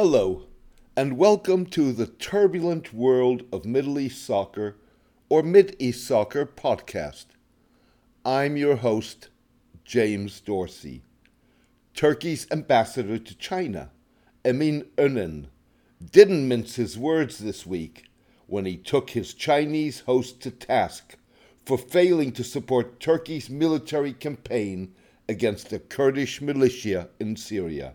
Hello, and welcome to the turbulent world of Middle East soccer or Mid East Soccer podcast. I'm your host, James Dorsey. Turkey's ambassador to China, Emin Önen, didn't mince his words this week when he took his Chinese host to task for failing to support Turkey's military campaign against the Kurdish militia in Syria.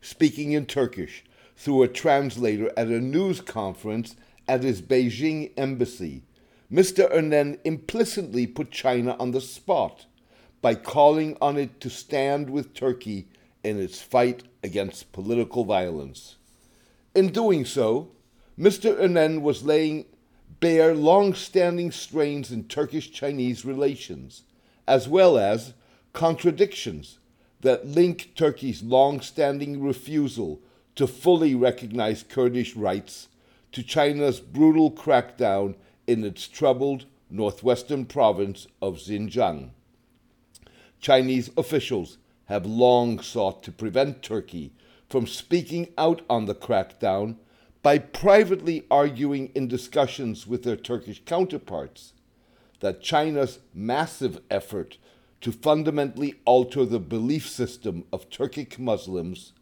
Speaking in Turkish through a translator at a news conference at his Beijing embassy, Mr. Önen implicitly put China on the spot by calling on it to stand with Turkey in its fight against political violence. In doing so, Mr. Önen was laying bare long standing strains in Turkish Chinese relations, as well as contradictions that link Turkey's long standing refusal to fully recognize Kurdish rights to China's brutal crackdown in its troubled northwestern province of Xinjiang. Chinese officials have long sought to prevent Turkey from speaking out on the crackdown by privately arguing in discussions with their Turkish counterparts that China's massive effort to fundamentally alter the belief system of Turkic Muslims,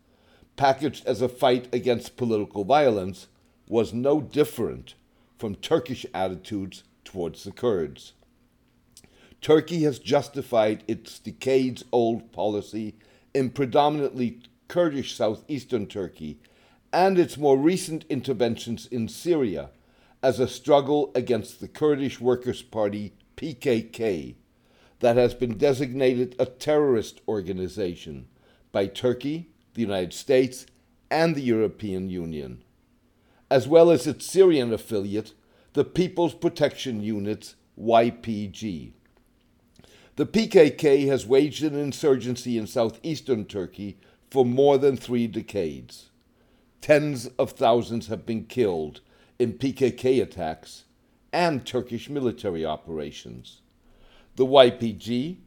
packaged as a fight against political violence, was no different from Turkish attitudes towards the Kurds. Turkey has justified its decades old policy in predominantly Kurdish southeastern Turkey and its more recent interventions in Syria as a struggle against the Kurdish Workers' Party PKK that has been designated a terrorist organization by Turkey, the United States, and the European Union, as well as its Syrian affiliate, the People's Protection Units, YPG. The PKK has waged an insurgency in southeastern Turkey for more than three decades. Tens of thousands have been killed in PKK attacks and Turkish military operations. The YPG,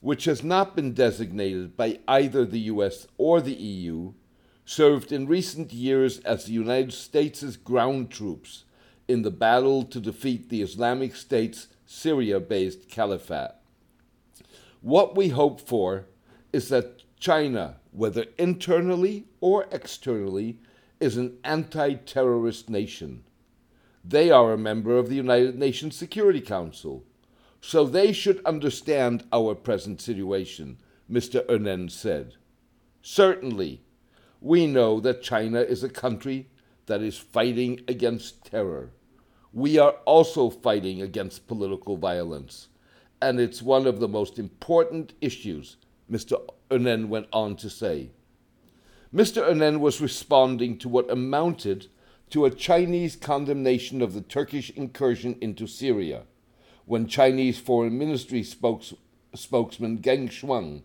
which has not been designated by either the US or the EU, served in recent years as the United States' ground troops in the battle to defeat the Islamic State's Syria based caliphate. What we hope for is that China, whether internally or externally, is an anti terrorist nation. They are a member of the United Nations Security Council, so they should understand our present situation, Mr. Önen said. Certainly, we know that China is a country that is fighting against terror. We are also fighting against political violence, and it's one of the most important issues, Mr. Önen went on to say. Mr. Önen was responding to what amounted to a Chinese condemnation of the Turkish incursion into Syria when Chinese Foreign Ministry spokes, spokesman Geng Shuang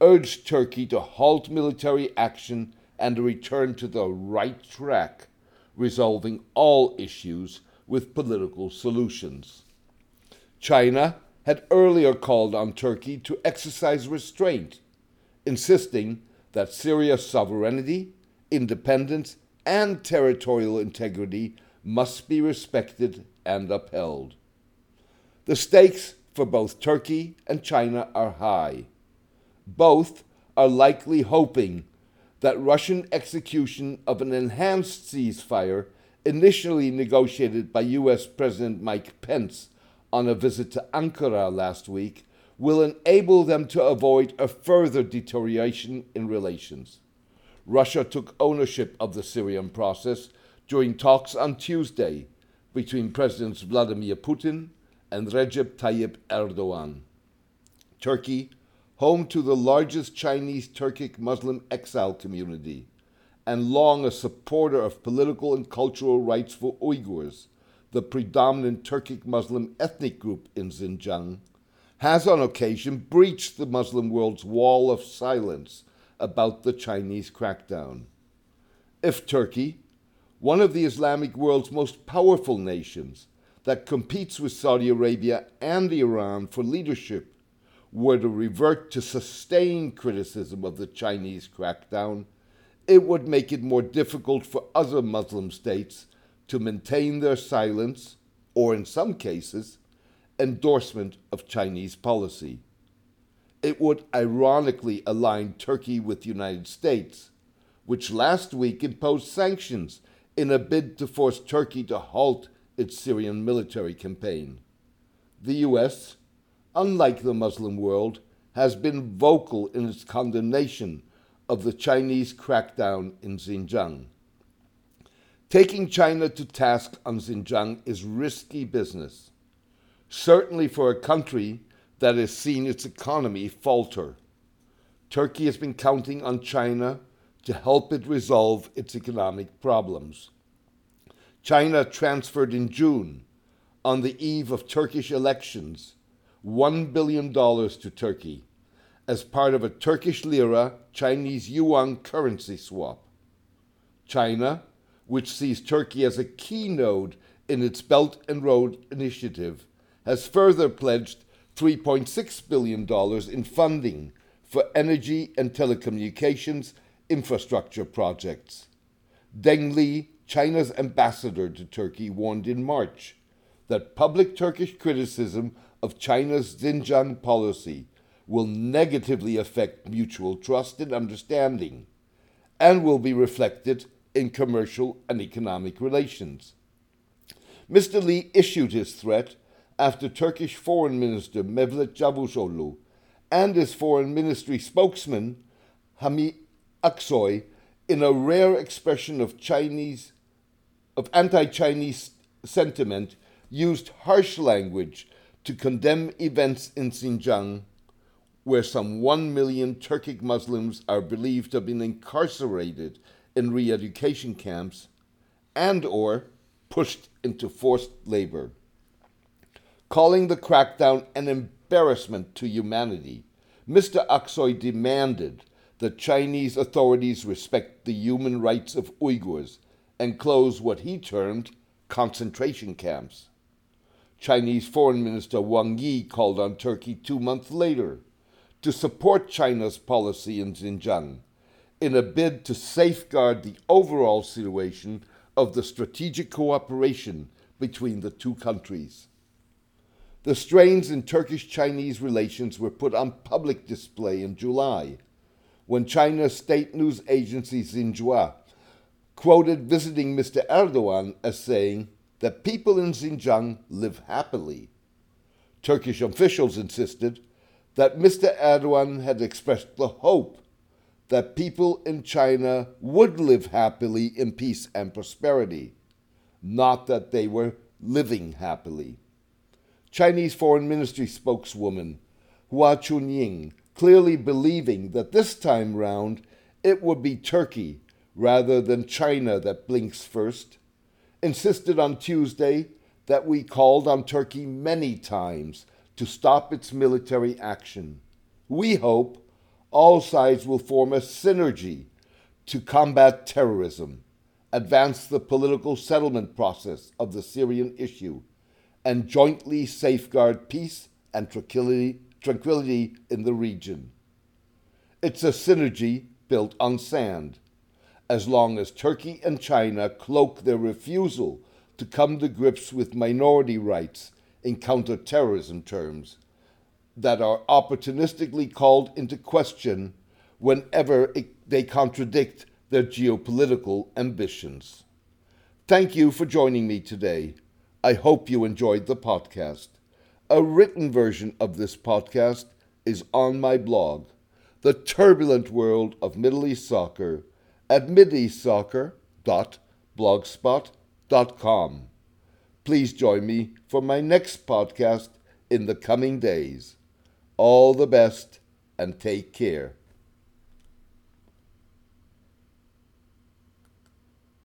urged Turkey to halt military action and return to the right track, resolving all issues with political solutions. China had earlier called on Turkey to exercise restraint, insisting that Syria's sovereignty, independence, and territorial integrity must be respected and upheld. The stakes for both Turkey and China are high. Both are likely hoping that Russian execution of an enhanced ceasefire initially negotiated by U.S. President Mike Pence on a visit to Ankara last week will enable them to avoid a further deterioration in relations. Russia took ownership of the Syrian process during talks on Tuesday between Presidents Vladimir Putin and Recep Tayyip Erdogan. Turkey, home to the largest Chinese Turkic Muslim exile community, and long a supporter of political and cultural rights for Uyghurs, the predominant Turkic Muslim ethnic group in Xinjiang, has on occasion breached the Muslim world's wall of silence about the Chinese crackdown. If Turkey, one of the Islamic world's most powerful nations that competes with Saudi Arabia and Iran for leadership, were to revert to sustained criticism of the Chinese crackdown, it would make it more difficult for other Muslim states to maintain their silence, or in some cases, endorsement of Chinese policy. It would ironically align Turkey with the United States, which last week imposed sanctions in a bid to force Turkey to halt its Syrian military campaign. The US, unlike the Muslim world, has been vocal in its condemnation of the Chinese crackdown in Xinjiang. Taking China to task on Xinjiang is risky business, certainly for a country that has seen its economy falter. Turkey has been counting on China to help it resolve its economic problems. China transferred in June, on the eve of Turkish elections, $1 billion to Turkey as part of a Turkish lira Chinese yuan currency swap. China, which sees Turkey as a key node in its Belt and Road Initiative, has further pledged $3.6 billion in funding for energy and telecommunications infrastructure projects. Deng Li, China's ambassador to Turkey, warned in March that public Turkish criticism of China's Xinjiang policy will negatively affect mutual trust and understanding and will be reflected in commercial and economic relations. Mr. Li issued his threat after Turkish Foreign Minister Mevlut Cavusoglu and his foreign ministry spokesman Hami Aksoy in a rare expression of Chinese of anti-Chinese sentiment used harsh language to condemn events in Xinjiang where some 1 million Turkic Muslims are believed to have been incarcerated in re-education camps and or pushed into forced labor. Calling the crackdown an embarrassment to humanity, Mr. Aksoy demanded that Chinese authorities respect the human rights of Uyghurs and close what he termed concentration camps. Chinese Foreign Minister Wang Yi called on Turkey two months later to support China's policy in Xinjiang in a bid to safeguard the overall situation of the strategic cooperation between the two countries. The strains in Turkish Chinese relations were put on public display in July when China's state news agency Xinhua quoted visiting Mr. Erdogan as saying that people in Xinjiang live happily. Turkish officials insisted that Mr. Erdogan had expressed the hope that people in China would live happily in peace and prosperity, not that they were living happily. Chinese Foreign Ministry spokeswoman Hua Chunying, clearly believing that this time round it would be Turkey rather than China that blinks first, insisted on Tuesday that we called on Turkey many times to stop its military action. We hope all sides will form a synergy to combat terrorism, advance the political settlement process of the Syrian issue, and jointly safeguard peace and tranquility, in the region. It's a synergy built on sand. As long as Turkey and China cloak their refusal to come to grips with minority rights in counterterrorism terms that are opportunistically called into question whenever it, they contradict their geopolitical ambitions. Thank you for joining me today. I hope you enjoyed the podcast. A written version of this podcast is on my blog, The Turbulent World of Middle East Soccer, at mideastsoccer.blogspot.com. Please join me for my next podcast in the coming days. All the best and take care.